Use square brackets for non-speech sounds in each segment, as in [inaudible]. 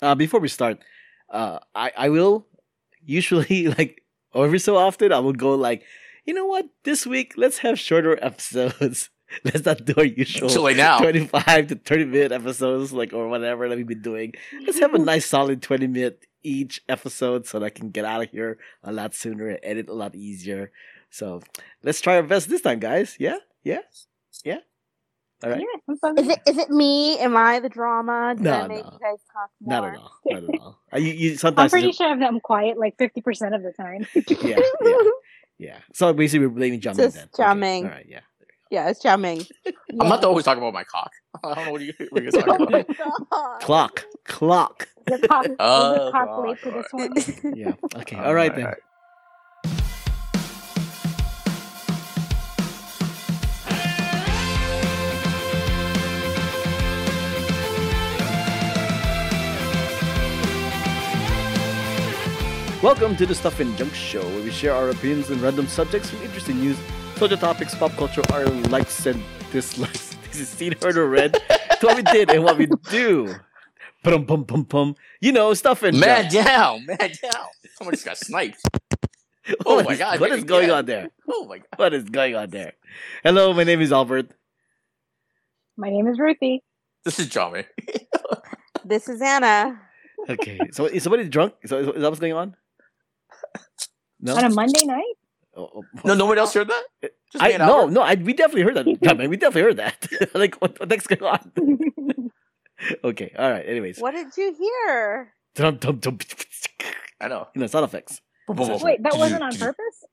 Uh, before we start, uh, I I will usually [laughs] like every so often I will go like, you know what, this week let's have shorter [laughs] episodes. [laughs] let's not do our usual So like now, twenty five to thirty minute episodes like or whatever that we've been doing. Let's have a nice solid twenty minute each episode so that I can get out of here a lot sooner and edit a lot easier. So let's try our best this time, guys. Yeah, yeah, yeah. All right. Yeah, Is it is it me? Am I the drama? Did No, I make no. you guys talk more? Not at all. Not at all. You, you I'm pretty sure I'm quiet like 50% of the time. [laughs] yeah, yeah, yeah. So basically, we're blaming Jiaming Just then. Okay, Jiaming. All right, yeah. yeah, it's charming. I'm not always talking about my cock. [laughs] I don't know what you, what you guys talking Oh my about. god. Clock, clock. The cock, was Oh, the cock God, late for this one? Yeah. Okay. [laughs] All right then. Welcome to the Stuff and Junk Show, where we share our opinions on random subjects from interesting news, social topics, pop culture, our likes and dislikes. [laughs] This is seen, heard, or read. It's what we did and what we do. Pum pum pum pum. You know, stuff and Man junk. down, man down. Someone just got sniped. [laughs] Oh What my is- God, What is going yeah. on there? Oh my god. What is going on there? Hello, my name is Albert. My name is Ruthy. This is Jiaming. [laughs] This is Ana. Okay, so is somebody drunk? Is, is that what's going on? No. On a Monday night? Oh, oh, No, no one else heard that? Just I no no. I, we definitely heard that. [laughs] Yeah, man, we definitely heard that. [laughs] like what, what the heck's going on? [laughs] okay, all right. Anyways, What did you hear? dum, dum, dum. I know. you know sound effects. Wait, that wasn't on purpose?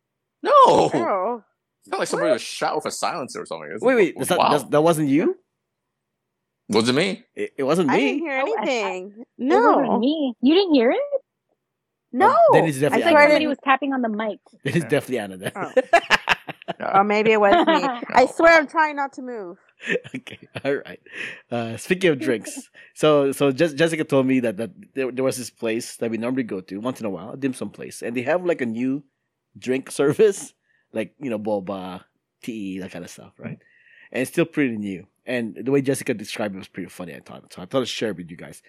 No. Oh. It's not like somebody was shot with a silencer or something. Wait, wait. That's not, wow. that's, that wasn't you. Was it me? It, it wasn't me. I didn't hear Oh, I- I- anything. It wasn't No. me. You didn't hear it? No. Oh, then it's I definitely swear I Ana. somebody was tapping on the mic. [laughs] It is definitely Ana. Then. Oh. [laughs] Or maybe it was me. I swear I'm trying not to move. [laughs] okay, all right. Uh, speaking of drinks, so so Jes- Jessica told me that that there, there was this place that we normally go to once in a while, a dim sum place, and they have like a new drink service, like you know boba, tea, that kind of stuff, right? And it's still pretty new. And the way Jessica described it was pretty funny. I thought so. I thought I'd share it with you guys.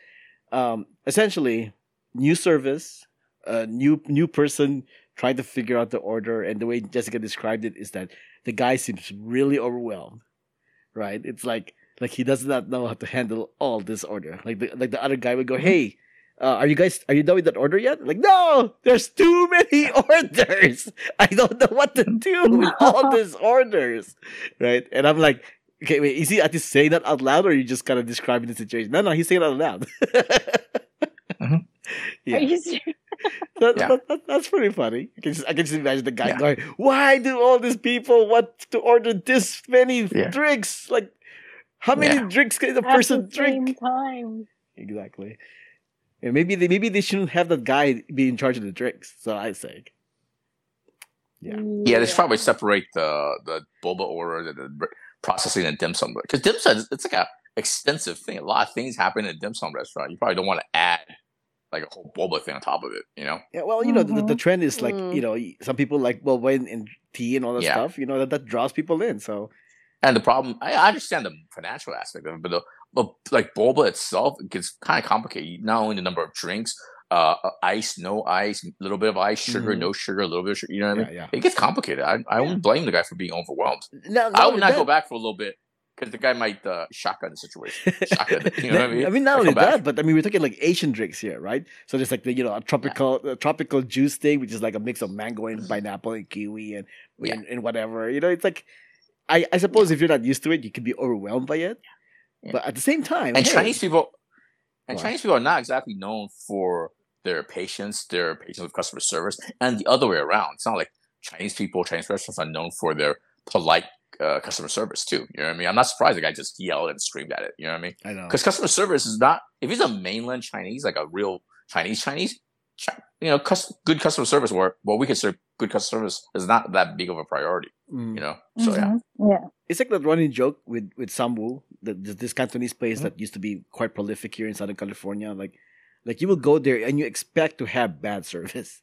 Um, essentially, new service, a new new person trying to figure out the order, and the way Jessica described it is that the guy seems really overwhelmed right? It's like like he does not know how to handle all this order. Like the like the other guy would go, "Hey, uh, are you guys are you done with that order yet?" Like, no, there's too many [laughs] orders. I don't know what to do [laughs] with all these orders, right? And I'm like, okay, wait, is he at least saying that out loud, or are you just kind of describing the situation? No, no, he's saying it out loud. [laughs] Mhm. Yeah. [laughs] Are you serious? That, Yeah. that- that- that's pretty funny. I can just, I can just imagine the guy Yeah. going, "Why do all these people want to order this many Yeah. drinks? Like, how many Yeah. drinks can a person the same drink?" time. Exactly. And maybe they maybe they shouldn't have that guy be in charge of the drinks. So I say, Yeah. Yeah, they should probably separate the the boba order, the, the processing and dim sum. Because dim sum, it's like a extensive thing. A lot of things happen in a dim sum restaurant. You probably don't want to add like a whole boba thing on top of it. You know? Yeah, well, you know, the, the Mhm. trend is like, Mm. you know, some people like well wine and tea and all that Yeah. stuff. You know that that draws people in. So And the problem, I, I understand the financial aspect of it, but the, but like boba itself, it gets kind of complicated. Not only the number of drinks, uh, uh, ice, no ice, a little bit of ice, sugar, Mhm. no sugar, a little bit of sugar. You know what I mean? yeah. It gets complicated. I, I wouldn't blame the guy for being overwhelmed. Now, I would not that- go back for a little bit because the guy might uh, shotgun the situation. [laughs] Shotgun, you know what I mean? I mean, not only that, but I mean, we're talking like Asian drinks here, right? So there's like the you know a tropical a tropical juice thing, which is like a mix of mango and pineapple and kiwi and Yeah. and, and whatever. You know, it's like I I suppose if you're not used to it, you can be overwhelmed by it. Yeah. But at the same time, and hey, Chinese people and What? Chinese people are not exactly known for their patience, their patience with customer service, and the other way around. It's not like Chinese people, Chinese restaurants are known for their polite uh, customer service too. You know what I mean? I'm not surprised the guy just yelled and screamed at it. You know what I mean? I know. Because customer service is not if he's a mainland Chinese, like a real Chinese Chinese, you know, cus- good customer service or what we consider good customer service is not that big of a priority. Mm. You know? So yeah. Mhm. Yeah. It's like that running joke with with Sam Woo, the, this this Cantonese place Mhm. that used to be quite prolific here in Southern California. Like, like you will go there and you expect to have bad service,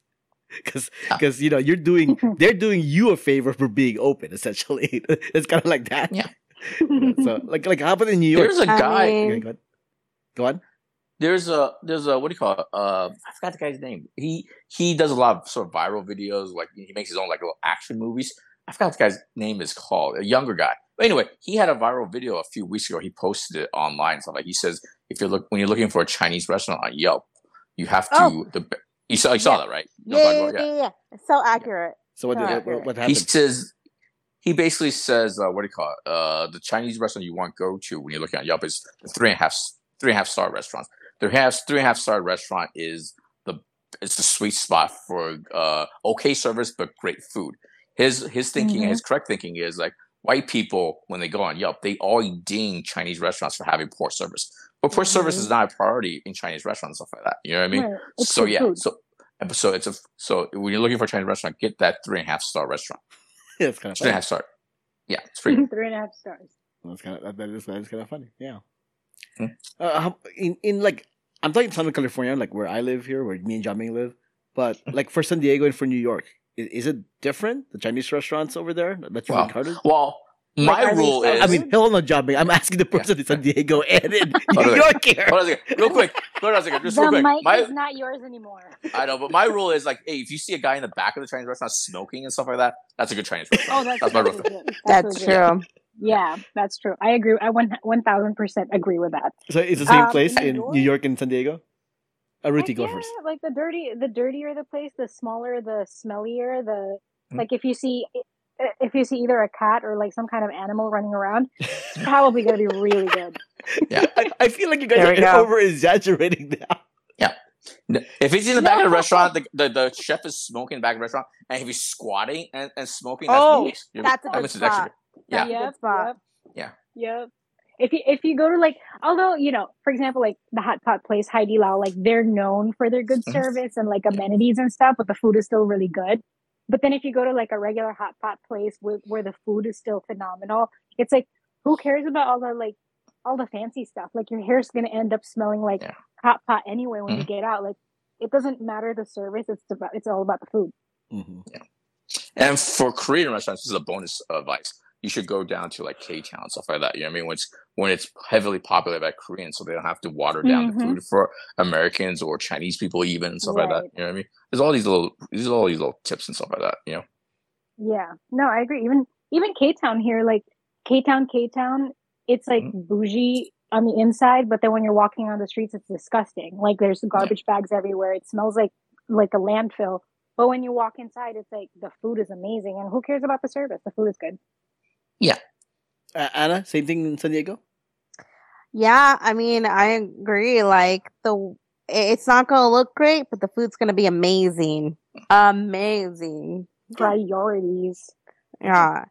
[laughs] because Yeah. you know you're doing [laughs] they're doing you a favor for being open. Essentially, [laughs] it's kind of like that. Yeah. so like like how about in New York? There's a guy. mean- Okay, go on. Go on. there's a there's a what do you call it? Uh, I forgot the guy's name. He he does a lot of sort of viral videos. Like he makes his own like little action movies. I forgot the guy's name is called. A younger guy. But anyway, he had a viral video a few weeks ago. He posted it online. So like he says, if you're look when you're looking for a Chinese restaurant on Yelp, you have to Oh. the you saw you saw Yeah. that right? You Yeah, yeah, yeah, yeah. It's so accurate. So what, No, did, accurate. what, what He says he basically says uh, what do you call it? Uh, the Chinese restaurant you want to go to when you're looking at Yelp is the three and a half three and a half star restaurants. The half three and a half star restaurant is the it's the sweet spot for uh, okay service but great food. His his thinking Mhm. his correct thinking is like white people when they go on Yelp they all ding Chinese restaurants for having poor service, but poor service is not a priority in Chinese restaurants and stuff like that. You know what I mean? Right. So good yeah, food. so so it's a so when you're looking for a Chinese restaurant, get that three and a half star restaurant. yeah, [laughs] it's kind of Three and a funny. half star. Yeah, it's pretty. [laughs] Three and a half stars. That's kind of that, that is that is kind of funny. Yeah. Hmm. Uh, in in like I'm talking Southern California, like where I live here, where me and Jiaming live. But Hmm. like for San Diego and for New York, is, is it different? The Chinese restaurants over there that you Wow. encountered? Well, Like, my are they rule is. I mean, hell no, Jiaming. I'm asking the person in San Diego and in [laughs] New York here. hold on a second, real quick. Hold on a second, just the real quick. mic My, is not yours anymore. I know, but my rule is like, hey, if you see a guy in the back of the Chinese restaurant smoking and stuff like that, that's a good Chinese restaurant. Oh, that's, That's my rule. legit. That's legit. true. Yeah, that's true. I agree. I one one thousand percent agree with that. So it's the same Um, place in in New New York and San Diego. Uh, Ruthy, Heck go yeah, first. Like the dirty, the dirtier the place, the smaller, the smellier. The Mm. like if you see if you see either a cat or like some kind of animal running around, it's probably gonna be really good. [laughs] I, I feel like you guys There are go. over exaggerating now. N- If he's in the back of the restaurant, the, the, the chef is smoking in the back of the restaurant, and if he's squatting and, and smoking, that's Oh, gross. You're- that's a good makes spot. good. Yeah. That's a good spot. Yeah. Yep. If you if you go to like, although you know, for example, like the hot pot place Haidilao, like they're known for their good Mhm. service and like amenities and stuff, but the food is still really good. But then if you go to like a regular hot pot place where, where the food is still phenomenal, it's like who cares about all the like all the fancy stuff? Like your hair's gonna end up smelling like Yeah. hot pot anyway when you get out. Like it doesn't matter the service; it's about it's all about the food. hmm And for Korean restaurants, this is a bonus advice. You should go down to like K Town, stuff like that. You know what I mean? When it's when it's heavily populated by Koreans, so they don't have to water down Mhm. the food for Americans or Chinese people, even and stuff like that. You know what I mean? There's all these little, there's all these little tips and stuff like that. You know? Yeah, no, I agree. Even even K Town here, like K Town, K Town, it's like Mm-hmm. bougie on the inside, but then when you're walking on the streets, it's disgusting. Like there's garbage bags everywhere. It smells like like a landfill. But when you walk inside, it's like the food is amazing, and who cares about the service? The food is good. Uh, Ana, same thing in San Diego. Yeah, I mean, I agree. Like the, it's not gonna look great, but the food's gonna be amazing, amazing. Priorities. Yeah,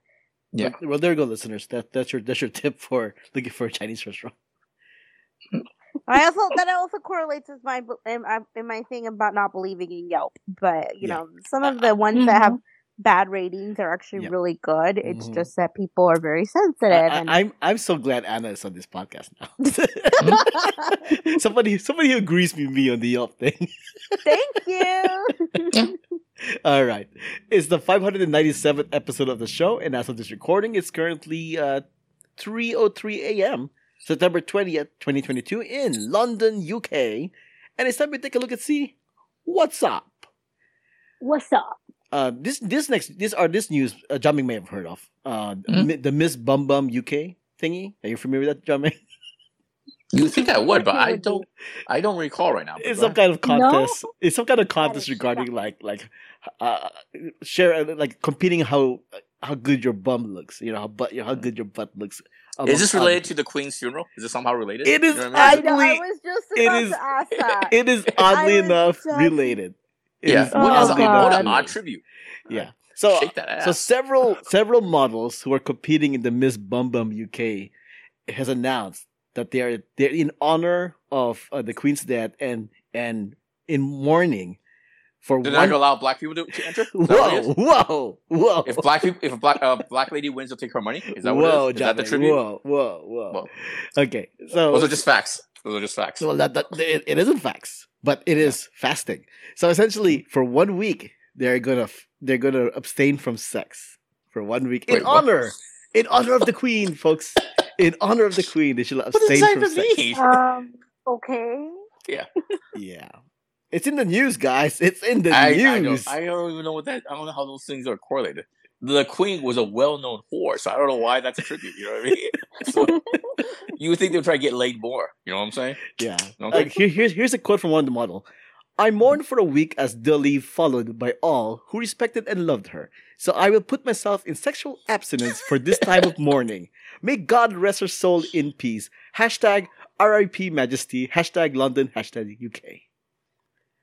Yeah. Well, well, there you go, listeners. That that's your that's your tip for looking for a Chinese restaurant. I also that also correlates with my in, in my thing about not believing in Yelp. But you Yeah. know, some of the ones that have bad ratings are actually Yep. really good. It's Mhm. just that people are very sensitive. I, and I, I'm I'm so glad Ana is on this podcast now. [laughs] [laughs] somebody somebody who agrees with me on the Yelp thing. [laughs] Thank you. All right, it's the 597th episode of the show, and as of this recording, it's currently uh 3:03 a.m. September 20th, 2022, in London, UK, and it's time to take a look and see what's up. What's up? Uh, this this next this are this news uh, Jiaming may have heard of uh Mhm. the Miss Bum Bum UK thingy. Are you familiar with that, Jiaming? You think I would, but I [laughs] don't. I don't recall right now. It's some ahead. kind of contest. It's some kind of contest is regarding like like uh share like competing how how good your bum looks. You know how butt how good your butt looks. Is this related others. to the Queen's funeral? Is it somehow related? It is You know I mean? I know. I Oddly, was just about is- to ask [laughs] that. It is oddly enough just- related. It yeah. is Oh, what, is what enough an odd tribute. Yeah. So Shake that ass. So several [laughs] several models who are competing in the Miss Bum Bum UK has announced that they are they're in honor of uh, the Queen's death and and in mourning for They're not one. gonna allow black people to, to enter. Is that what it [laughs] Whoa, whoa, whoa! If black people, if a black uh, black lady wins, they'll take her money. Is that what whoa, it is? Is that the tribute? Whoa, whoa, whoa. Whoa. Okay, so Those are just facts. Those are just facts. well, that, that it, it isn't facts, but it is fasting. So essentially, for one week, they're gonna they're gonna abstain from sex for one week in what? honor in honor of the Queen, folks. In honor of the Queen, they should does abstain that from even sex. Um. Okay. Yeah. Yeah. It's in the news, guys. It's in the I, I, don't, news. I don't even know what that. I don't know how those things are correlated. The queen was a well-known whore, so I don't know why that's a tribute. You know what I mean? [laughs] [laughs] So, you would think they would try to get laid more. You know what I'm saying? yeah. Okay. Like, here, here's, here's a quote from one of the model. I mourned for a week as Dilly followed by all who respected and loved her. So I will put myself in sexual abstinence for this time of mourning. May God rest her soul in peace. Hashtag RIP Majesty. Hashtag London. Hashtag UK.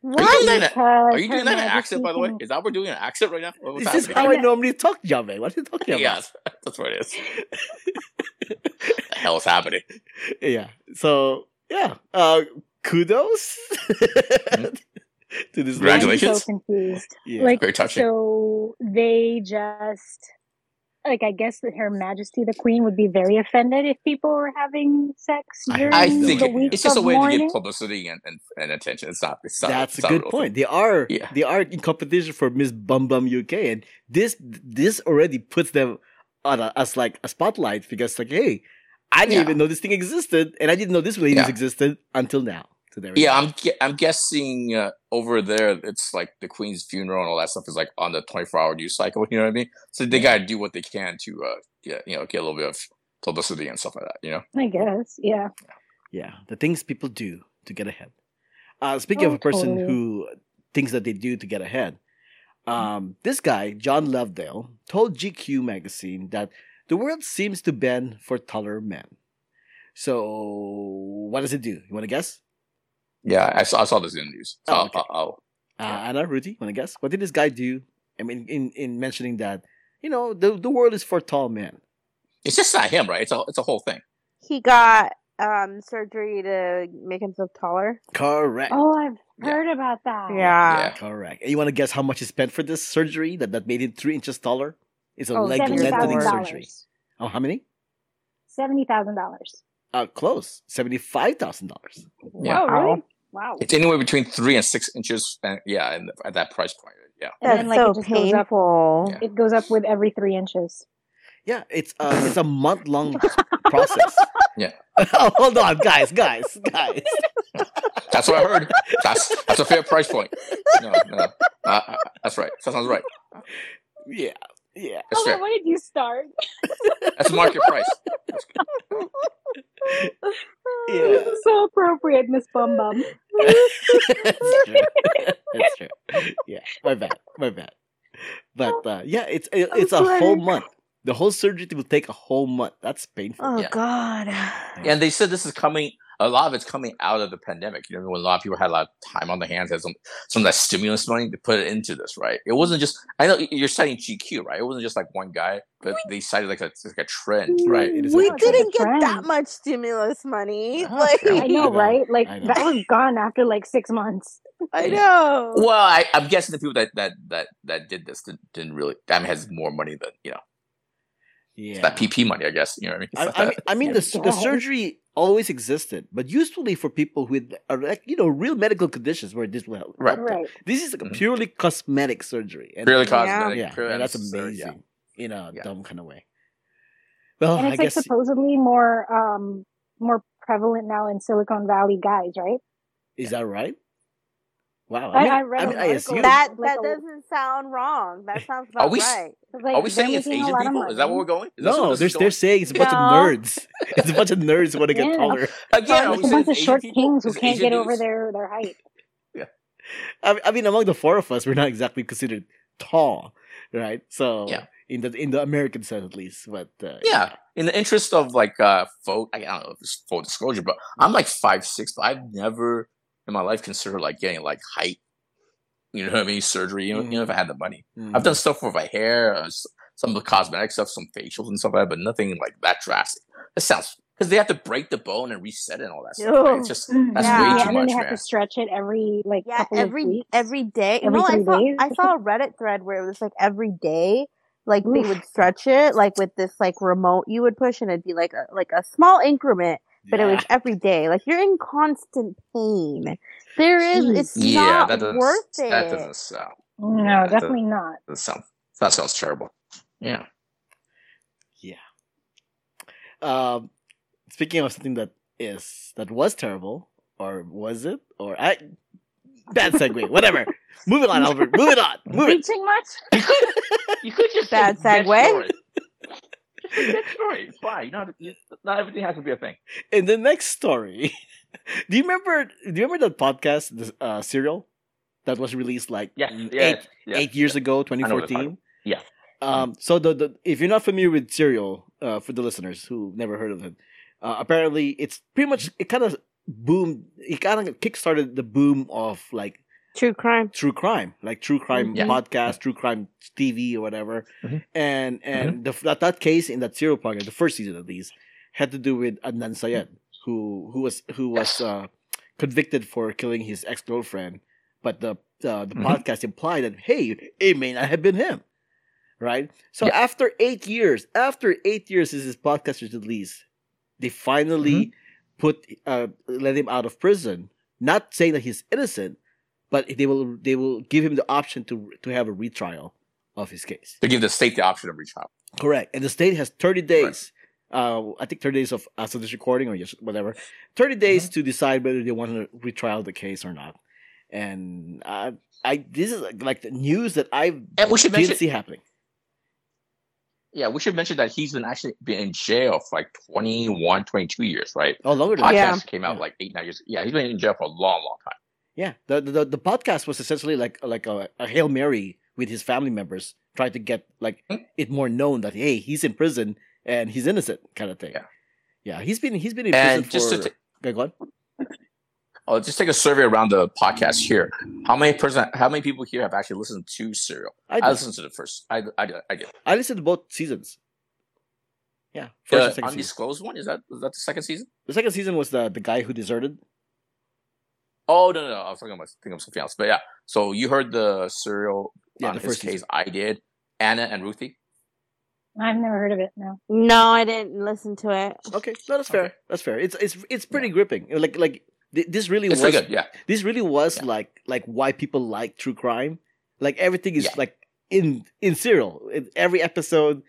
Are you doing that? Because Are you doing that in Majesty accent, by the way? Is that what we're doing an accent right now? What- What's This is how I normally talk, Jave. What are you talking about? yeah, that's, [laughs] that's what it is. the hell is happening? yeah. So yeah. Uh kudos [laughs] to this lady. I'm Congratulations. so confused. Yeah. Like, Very touching. so they just like I guess that Her Majesty the Queen would be very offended if people were having sex I- during I think the it, week it's just a of way to get publicity and, and, and attention. It's not. It's not That's it's a not good real point. They are Yeah. they are in competition for Miss Bum Bum UK, and this this already puts them on a, as like a spotlight because like, hey, I didn't Yeah. even know this thing existed, and I didn't know this ladies Yeah. existed until now. So there we Yeah, go. I'm gue- I'm guessing uh, over there it's like the queen's funeral and all that stuff is like on the 24 hour news cycle. [laughs] You know what I mean? So they gotta do what they can to uh yeah you know get a little bit of publicity and stuff like that. You know? I guess, yeah. yeah, the things people do to get ahead. Uh, speaking of Oh, a person totally. who things that they do to get ahead, um, this guy John Lovedale told GQ magazine that the world seems to bend for taller men. So, what does it do? You want to guess? Yeah, I saw I saw this in the news. So Oh, I'll- okay. I'll- I'll- Uh, Ana, Ruthy, want to guess? What did this guy do? I mean, in, in mentioning that, you know, the, the world is for tall men. it's just not him, right? It's a it's a whole thing. He got um surgery to make himself taller. Correct. Oh, I've Yeah. heard about that. Yeah. Correct. And you want to guess how much he spent for this surgery that, that made him three inches taller? It's a Oh, leg lengthening surgery. Oh, how many? Seventy thousand dollars. Uh, close. Seventy-five thousand dollars. Yeah. Oh, really? Wow. It's anywhere between three and six inches. And yeah, and at that price point, yeah. And then, like, so it just goes up. painful. Yeah. It goes up with every three inches. Yeah, it's uh, it's a month-long [laughs] process. Yeah. oh, [laughs] hold on, guys, guys, guys. That's what I heard. That's that's a fair price point. No, no, uh, uh, that's right. That sounds right. Yeah, yeah. That's Oh, fair. when did you start? That's market price. [laughs] Yeah. so appropriate, Miss Bum Bum. [laughs] That's true. That's true. Yeah, my bad, my bad. But uh, yeah, it's it, I'm it's a whole month. The whole surgery will take a whole month. That's painful. Oh Yeah. God. And they said this is coming. A lot of it's coming out of the pandemic. You know, when a lot of people had a lot of time on their hands, had some some of that stimulus money to put it into this, right? It wasn't just. I know you're citing GQ, right? It wasn't just like one guy, but they cited like a like a trend. Right, it is We like didn't get trend. that much stimulus money. Ah, [laughs] Like. I know, know. right? Like know. that was gone after like six months. I know. Well, I, I'm guessing the people that that that that did this didn't, didn't really. I mean, has more money than you know Yeah. that PP money. I guess you know what I mean. I, I mean, I mean, the, the surgery always existed, but usually for people with like, you know real medical conditions where this will help. Right. Right. This is like a Mhm. purely cosmetic surgery. And, purely cosmetic. yeah, purely yeah, that's unnecessary, amazing yeah. in a Yeah. dumb kind of way. Well, and I it's like guess supposedly more um more prevalent now in Silicon Valley guys, right? is that right? Wow, I- I, mean, I read I, mean, I assume That that a- doesn't sound wrong. That sounds Are about we right. Like Are we saying it's Asian people? Is that where we're going? Is no. They're this is they're saying it's a bunch No. of nerds. It's a bunch of nerds who want to get Yeah. taller. Again, are It's a bunch of Asian short people? kings who Is it can't Asian get over their their height. Yeah, I, I mean, among the four of us, we're not exactly considered tall, right? So Yeah. in the in the American sense, at least. But uh, Yeah, in the interest of like uh, full, I don't know if it's full disclosure, but I'm like five six, but I've never in my life considered like getting like height. You know what I mean? Surgery. You know, you know if I had the money, mm. I've done stuff with my hair, uh, some of the cosmetic stuff, some facials and stuff like that, but nothing like that drastic. It sounds because they have to break the bone and reset it and all that stuff. right? It's just that's Yeah. way yeah, too and then much, they have man. to stretch it every like Yeah, couple every of weeks. every day. Every no, I saw days? I saw a Reddit thread where it was like every day, like they would stretch it like with this like remote you would push and it'd be like a like a small increment, but it was every day. Like you're in constant pain. There is it's Yeah, not that doesn't. worth it. That doesn't sound. no, Yeah, that definitely not. That sounds. That sounds terrible. Yeah. Yeah. Um, speaking of something that is that was terrible, or was it? Or I bad segue. [laughs] Whatever. Moving on, Albert. Moving on. Moving. Reaching much? You [laughs] could, you could just Bad say, "Get segue." Story." Just say, "Get story. It's fine. You- not everything has to be a thing. In the next story, [laughs] do you remember? Do you remember that podcast, the uh, serial, that was released like Yes, eight yes, yes, eight years ago, twenty fourteen? twenty what you're fourteen? Yeah. Um. So the, the if you're not familiar with serial, uh, for the listeners who never heard of it, uh, apparently it's pretty much it kind of boomed. It kind of kickstarted the boom of like True crime. true crime, like true crime Yeah. podcast, true crime TV or whatever. Mhm. And and the, that that case in that serial podcast, the first season at least, had to do with Adnan Syed, who who was who was uh, convicted for killing his ex girlfriend. But the uh, the Mhm. podcast implied that hey, it may not have been him, right? So Yeah. after eight years, after eight years since his podcast was released, they finally Mm-hmm. put uh, let him out of prison. Not saying that he's innocent, but they will they will give him the option to to have a retrial of his case. To give the state the option of retrial. Correct, and the state has thirty days. Uh, I think thirty days of after this recording or just whatever. 30 days Mm-hmm. to decide whether they want to retrial the case or not. And uh, I this is like the news that I And we should didn't mention, see happening. yeah, we should mention that he's been actually been in jail for like 21, 22 years, right? Oh, longer than Podcast. Yeah. came out Yeah. like eight, nine years. Yeah, he's been in jail for a long, long time. Yeah, the, the the podcast was essentially like like a, a hail mary with his family members, trying to get like Hmm. it more known that hey, he's in prison and he's innocent, kind of thing. Yeah. yeah, he's been he's been in And prison just for. to ta- Okay, go on. Oh, just take a survey around the podcast here. How many person? How many people here have actually listened to Serial? I I, listened to the first. I I did. I did. I listened to both seasons. Yeah, first The second season. undisclosed one is that is that the second season? The second season was the the guy who deserted. Oh no no no! I was talking about thinking of something else. But yeah, so you heard the Serial Yeah, on the his first case. season. I did. Anna and Ruthie. I've never heard of it. No. No, I didn't listen to it. Okay, no, that's fair. Okay. That's fair. It's it's it's pretty gripping. Like like th- this really It's was very good. Yeah. this really was Yeah. like like why people like true crime. Like everything is Yeah. like in in serial. In every episode,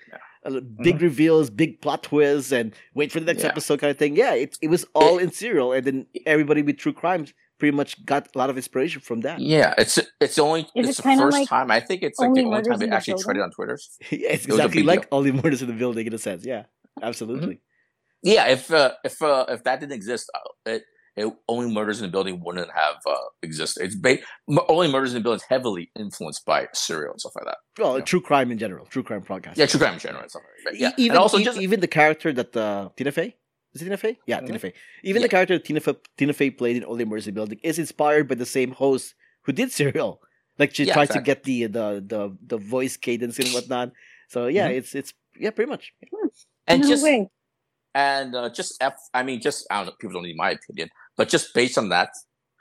uh, big reveals, big plot twists, and wait for the next Mm-hmm. Yeah. episode kind of thing. Yeah, it it was all in serial, and then everybody with true crimes pretty much got a lot of inspiration from that. Yeah, it's it's only Is it's it the first like time. I think it's like Only the only time in they actually Building? traded on Twitter. [laughs] it's exactly big like deal. only murders in the building in a sense. Yeah, absolutely. Mm-hmm. Yeah, if uh, if uh, if that didn't exist, uh, it, it only murders in the building wouldn't have uh, existed. It's ba- only murders in the building is heavily influenced by serial and stuff like that. Well, Yeah. true crime in general, true crime podcast. Yeah, true crime in general and stuff like that. But E- yeah, even and also e- just even the character that uh, Tina Fey is it Tina Fey? Yeah, Tina Mhm. Fey. Even the character Tina Fey, Tina Fey played in Only Murders in the Building is inspired by the same host who did [laughs] Serial. Like she Yeah, tries exactly. to get the the the the voice cadence and whatnot. So yeah, Mhm. it's it's yeah, pretty much. and no just way. and uh, just F. I mean, just I don't know. People don't need my opinion, but just based on that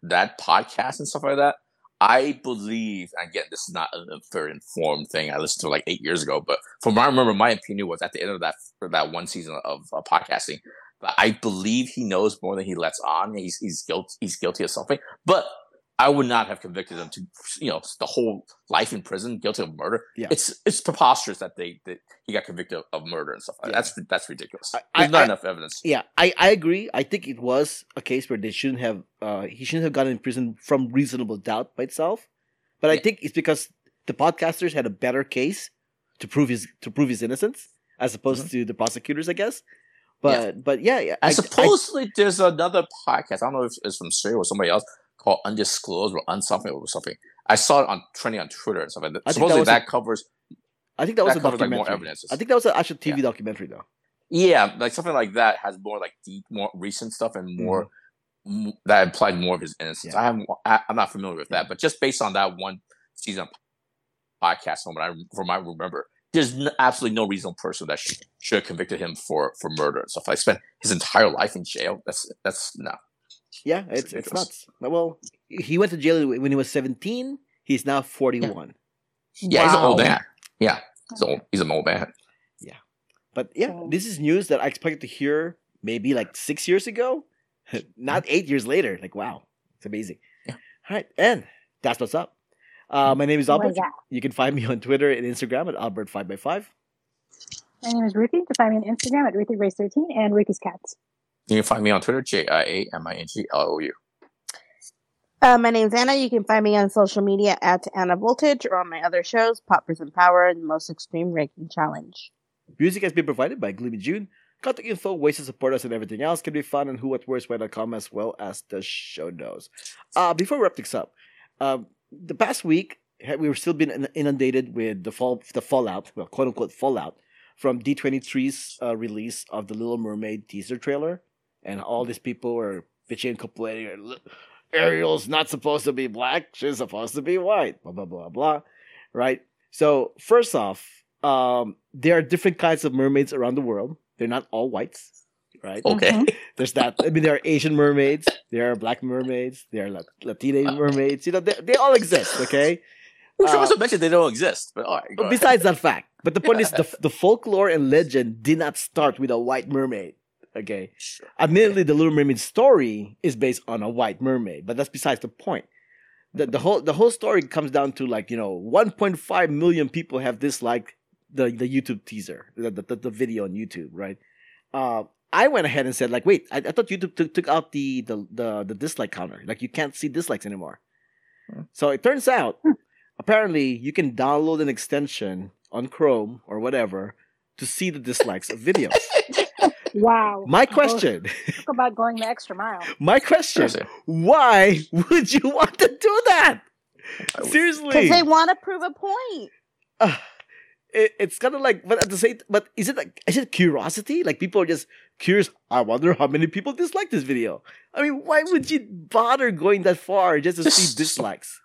that podcast and stuff like that, I believe. Again, this is not a, very informed thing. I listened to like eight years ago, but from what I remember, my opinion was at the end of that that one season of uh, podcasting. But I believe he knows more than he lets on. He's he's guilty. He's guilty of something, but. I would not have convicted him to, you know, the whole life in prison, guilty of murder. Yeah. It's it's preposterous that they that he got convicted of, murder and stuff like Yeah. that. That's that's ridiculous. I- There's I- not I- enough evidence. Yeah, I, I agree. I think it was a case where they shouldn't have uh he shouldn't have gotten in prison from reasonable doubt by itself. But I Yeah. think it's because the podcasters had a better case to prove his to prove his innocence as opposed to the prosecutors, I guess. But but yeah, yeah. And I- I- supposedly there's another podcast. I don't know if it's from Siri or somebody else called Undisclosed or Unsomething or something. I saw it on trending on Twitter and stuff like that. I that Supposedly was that, a- covers I think that was that a covers, like, more documentary. I think that was an actual TV Yeah. documentary though. yeah, like something like that has more like deep, more recent stuff and more m- that implied more of his innocence. Mm-hmm. Yeah. I haven't, I, I'm not familiar with that, but just based on that one season podcast, moment, I from I remember, there's n- absolutely no reasonable person that should, should have convicted him for for murder and stuff. Like spent his entire life in jail. That's that's no. Yeah, That's it's it's nuts. Well, he went to jail when he was 17. He's now 41. Yeah, he's an old Wow. man. Yeah, he's old. He's an old man. Yeah, but yeah, So- this is news that I expected to hear maybe like six years ago, [laughs] not eight years later. Like, wow, it's amazing. Yeah. All right, and that's what's up. Uh, my name is Oh Albert. my You can find me on Twitter and Instagram at Albert5x5. My name is Ruthy. You can find me on Instagram at RuthieRace13 and Ruthie's Cats. You can find me on Twitter, J I A M I N G L O U. Uh, my name's Ana. You can find me on social media at Anna Voltage or on my other shows, Poppers and Power and Most Extreme Ranking Challenge. Music has been provided by Gloomy June. Contact info, ways to support us, and everything else can be found on whowhatwhereswhy.com as well as the show notes. Uh, before we wrap things up, um, the past week we were still been inundated with the fall, the fallout, well, quote unquote fallout from D23's uh, release of the Little Mermaid teaser trailer, and all these people were bitching and complaining. Ariel's not supposed to be black; she's supposed to be white. Blah blah blah blah. Right. So first off, um, there are different kinds of mermaids around the world. They're not all whites, right? Okay. [laughs] There's that. I mean, there are Asian mermaids, there are black mermaids, there are Latina mermaids. You know, they, they all exist. Okay. We should Uh, also mention they don't exist, but all right. go But ahead. besides that fact, but the point is the [laughs] the folklore and legend did not start with a white mermaid. Okay. Sure. Admittedly, the Little Mermaid story is based on a white mermaid, but that's besides the point. The, the whole the whole story comes down to like you know 1.5 million people have disliked the the YouTube teaser, the the, the video on YouTube, right? Uh, I went ahead and said like, wait, I, I thought YouTube took, took out the, the the the dislike counter, like you can't see dislikes anymore. Hmm. So it turns out, apparently, you can download an extension on Chrome or whatever to see the dislikes of videos. [laughs] Wow. My question, Talk about going the extra mile. my question, why would you want to do that? Seriously. Because they want to prove a point. Uh, it, it's kind of like, but at the same, but is it like, is it curiosity? Like people are just curious. I wonder how many people dislike this video. I mean, why would you bother going that far just to see dislikes?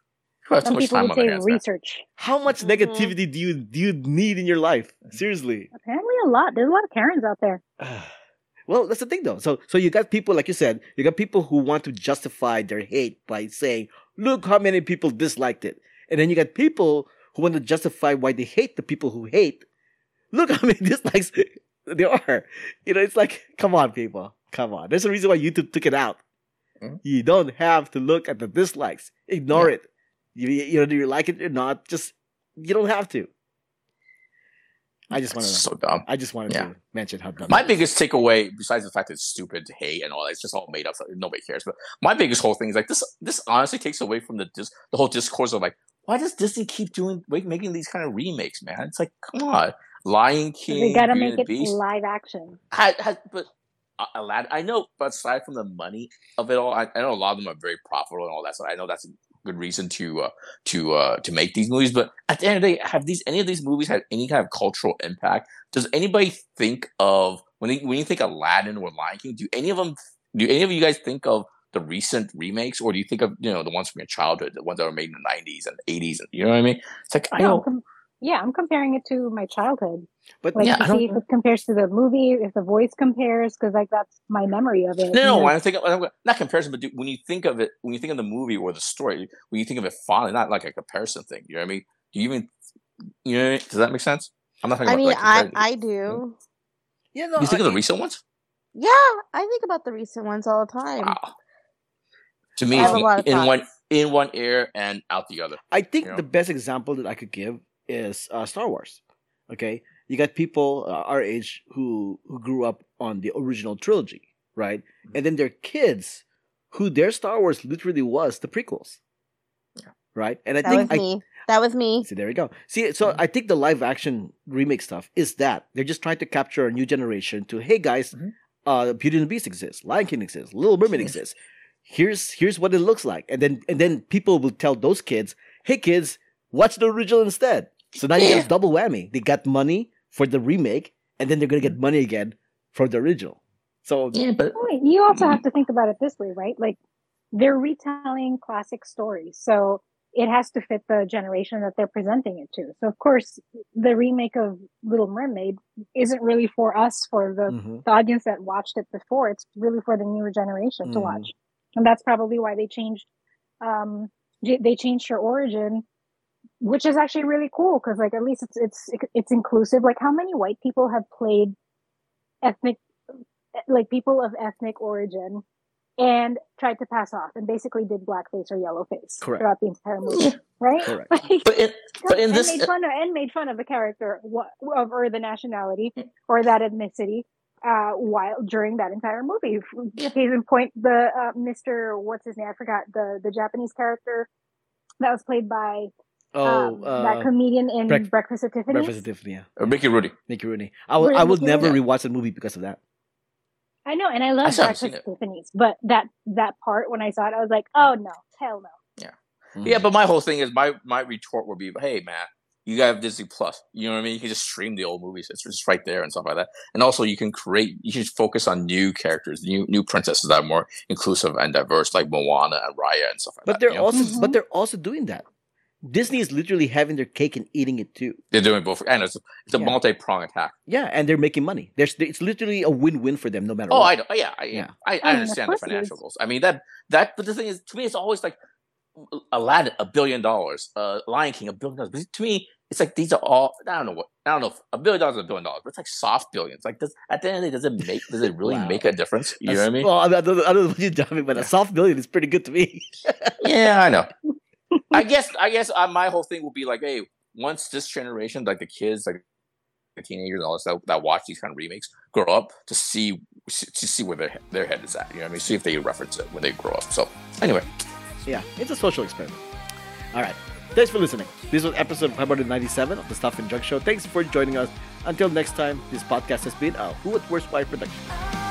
Who has too Some much people time would say hands. man. research. How much Mhm. negativity do you do you need in your life? Seriously. Apparently, a lot. There's a lot of Karens out there. [sighs] well, that's the thing though. So so you got people like you said, you got people who want to justify their hate by saying, "Look how many people disliked it," and then you got people who want to justify why they hate the people who hate. Look how [laughs] many dislikes [laughs] there are. You know, it's like, come on, people, come on. There's a reason why YouTube took it out. Mhm. You don't have to look at the dislikes. Ignore it. You, you know, do you like it or not? Just you don't have to. I just want to. so dumb. I just wanted Yeah. to mention how dumb. My it is. biggest takeaway, besides the fact that it's stupid hate and all that, it's just all made up. So nobody cares. But my biggest whole thing is like this. This honestly takes away from the dis- the whole discourse of like, why does Disney keep doing make, making these kind of remakes, man? It's like, come on, Lion King, they gotta Beauty make it Beast. live action. I, I, but uh, Aladdin, I know, but aside from the money of it all, I, I know a lot of them are very profitable and all that. So I know that's a good reason to uh, to uh, to make these movies. But at the end of the day, have these any of these movies had any kind of cultural impact? Does anybody think of when they, when you think Aladdin or Lion King? Do any of them? Do any of you guys think of the recent remakes, or do you think of you know the ones from your childhood, the ones that were made in the '90s and '80s? And you know what I mean? It's like I No, com- yeah, I'm comparing it to my childhood. But Like Yeah, to I don't- see if it compares to the movie, if the voice compares, because like that's my memory of it. No, no, And I think of, not comparison, but do, when you think of it, when you think of the movie or the story, when you think of it fondly, not like a comparison thing. You know what I mean? Do you even, you know, does that make sense? I'm not talking I about mean, like I I do. yeah, no, you think of the recent ones? Yeah, I think about the recent ones all the time. Wow. To me, I it's have a lot of in one in one ear and out the other. I think you know? the best example that I could give is uh, Star Wars. Okay, you got people uh, our age who who grew up on the original trilogy, right? Mm-hmm. And then their kids who their Star Wars literally was the prequels, Yeah. right? And I That think was I, me. That was me. See, there you go. See, so Mhm. I think the live action remake stuff is that they're just trying to capture a new generation to, hey guys, Mhm. uh, Beauty and the Beast exists, Lion King exists, Little Mermaid exists. Here's here's what it looks like, and then and then people will tell those kids, hey kids, watch the original instead. So now you Yeah. get [clears throat] double whammy. They got money for the remake, and then they're gonna get money again for the original. So Yeah, but You also have to think about it this way, right? Like they're retelling classic stories, so it has to fit the generation that they're presenting it to. So of course, the remake of Little Mermaid isn't really for us, for the, mhm. the audience that watched it before. It's really for the newer generation to Mhm. watch, and that's probably why they changed. Um, they changed her origin, which is actually really cool because, like, at least it's it's it's inclusive. Like, how many white people have played ethnic like people of ethnic origin and tried to pass off and basically did blackface or yellowface Correct. throughout the entire movie, [laughs] right? correct. [laughs] Like, but in, but in and this, made fun of and made fun of the character of or the nationality or that ethnicity. uh, while during that entire movie. Case in point, the uh, Mister what's his name? I forgot the the Japanese character that was played by Oh, um, that uh, comedian in Break- Breakfast at Tiffany's. Breakfast at Tiffany. Yeah. Uh, Mickey Rooney. Mickey Rooney. I will. I will Mickey never Rooney. rewatch the movie because of that. I know, and I love I still haven't seen Breakfast at Tiffany's, but that that part when I saw it, I was like, oh no, hell no. Mm. Yeah, but my whole thing is my my retort would be, hey man, you got Disney Plus. You know what I mean? You can just stream the old movies. It's just right there and stuff like that. And also, you can create. You should focus on new characters, new new princesses that are more inclusive and diverse, like Moana and Raya and stuff like But that. they're you know? also but they're also doing that. Disney is literally having their cake and eating it too. they're doing both, and it's it's a Yeah. multi prong attack. Yeah, and they're making money. There's it's literally a win-win for them no matter Oh, what. I know. Yeah, I, Yeah. I, I, I mean, understand the financial goals. I mean that that, but the thing is, to me, it's always like Aladdin a billion dollars, uh, Lion King a billion dollars. But to me, it's like these are all. I don't know what. I don't know. If a billion dollars is a billion dollars, but it's like soft billions. Like does at the end of the day, does it make? Does it really Wow. make a difference? You know what I mean? Well, I, mean, don't, I don't know what you're doing, but a soft billion is pretty good to me. [laughs] yeah, I know. I guess. I guess uh, my whole thing will be like, hey, once this generation, like the kids, like the teenagers, all this that, that watch these kind of remakes, grow up to see to see where their their head is at. You know what I mean? See if they reference it when they grow up. So anyway, yeah, it's a social experiment. All right. Thanks for listening. This was episode 597 of the Stuff and Junk Show. Thanks for joining us. Until next time, this podcast has been a Who What Where's Why production.